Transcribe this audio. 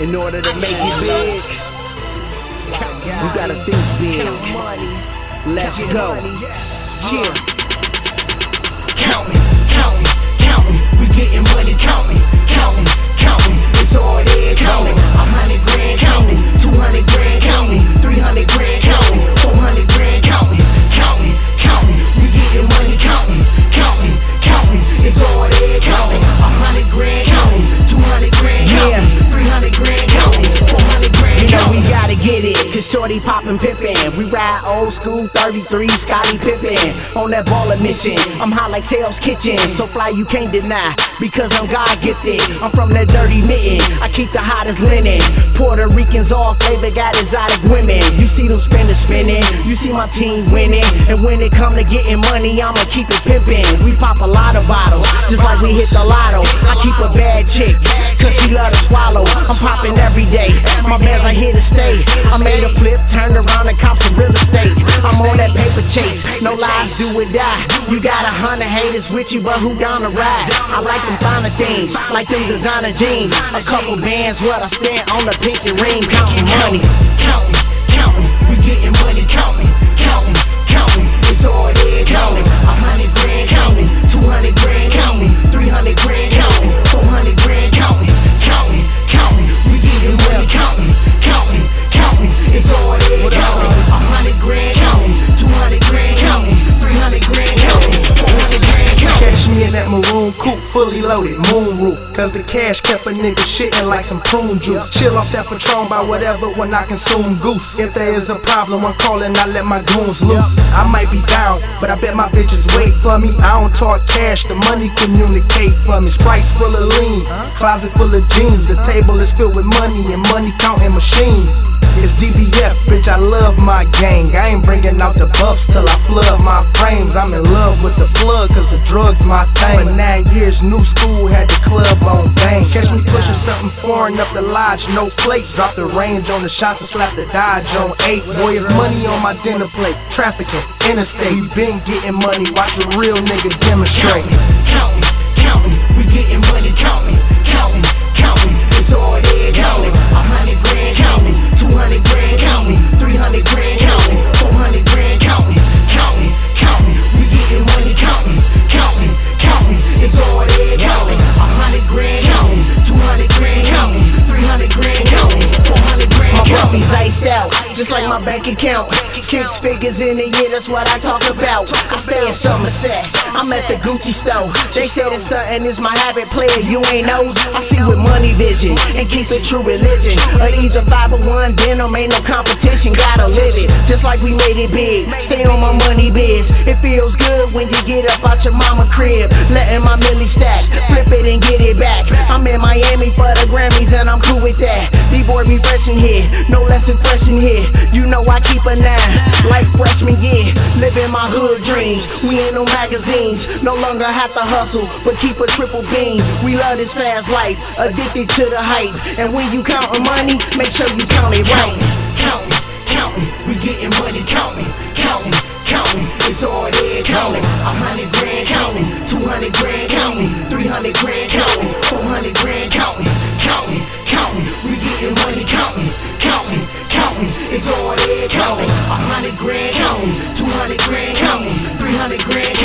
In order to make it big, you gotta think big. Let's go. Yeah. Counting, counting, counting. We getting money, counting, counting, counting. Shorty poppin' pippin'. We ride old school 33, Scottie Pippen. On that baller mission, I'm hot like Tails Kitchen. So fly you can't deny, because I'm God gifted. I'm from that dirty mitten, I keep the hottest linen. Puerto Ricans all flavor, got exotic women. You see them spinning, spinning, you see my team winning. And when it come to getting money, I'ma keep it pimpin'. We pop a lot of bottles, just like we hit the lotto. I keep a bad chick, cause she love to swallow. I'm popping every day, my bands are here to stay. I made a flip, turned around and copped some real estate. I'm on that paper chase, no lies, do or die. You got a hundred haters with you, but who to ride? I like them finer things, like them designer jeans. A couple bands, what I stand on the pinky ring, counting money. Counting, counting, we getting money, counting, counting. Loaded, moon roof. Cause the cash kept a nigga shitting like some prune juice. Chill off that Patron by whatever when I consume goose. If there is a problem, I'm calling, I let my goons loose. I might be down, but I bet my bitches wait for me. I don't talk cash, the money communicate for me. Sprite's full of lean, closet full of jeans. The table is filled with money and money counting machines. It's DBF, bitch, I love my gang. I ain't bringing out the buffs till I flood my frames. I'm in love with the plug, cause the drug's my thing. For nine years, new school had the club on bang. Catch me pushing something foreign up the lodge, no plates. Drop the range on the shots and slap the dodge on eight. Boy, it's money on my dinner plate. Trafficking, interstate. We been getting money, watch a real nigga demonstrate. Counting, counting, we getting money, counting. Just like my bank account. Six figures in a year, that's what I talk about. I stay in Somerset, I'm at the Gucci store. They say that stunting is my habit, player, you ain't know. I see with money vision and keep it true religion. Or either 501 denim, ain't no competition, gotta live it. Just like we made it big, stay on my money biz. It feels good when you get up out your mama crib, letting my milli stack, flip it and get it back. I'm in Miami for the Grammys and I'm cool with that. D-boy be fresh in here, no fresh in here. You know I keep a nine, like freshman year. Living my hood dreams, we ain't no magazines. No longer have to hustle, but keep a triple beam. We love this fast life, addicted to the hype. And when you counting money, make sure you count it right. counting, counting, we getting money, counting, counting, counting. It's all there, counting. A hundred grand, counting. Two hundred grand, counting. Three hundred grand, counting. Four hundred 300 grand, count 300 grand,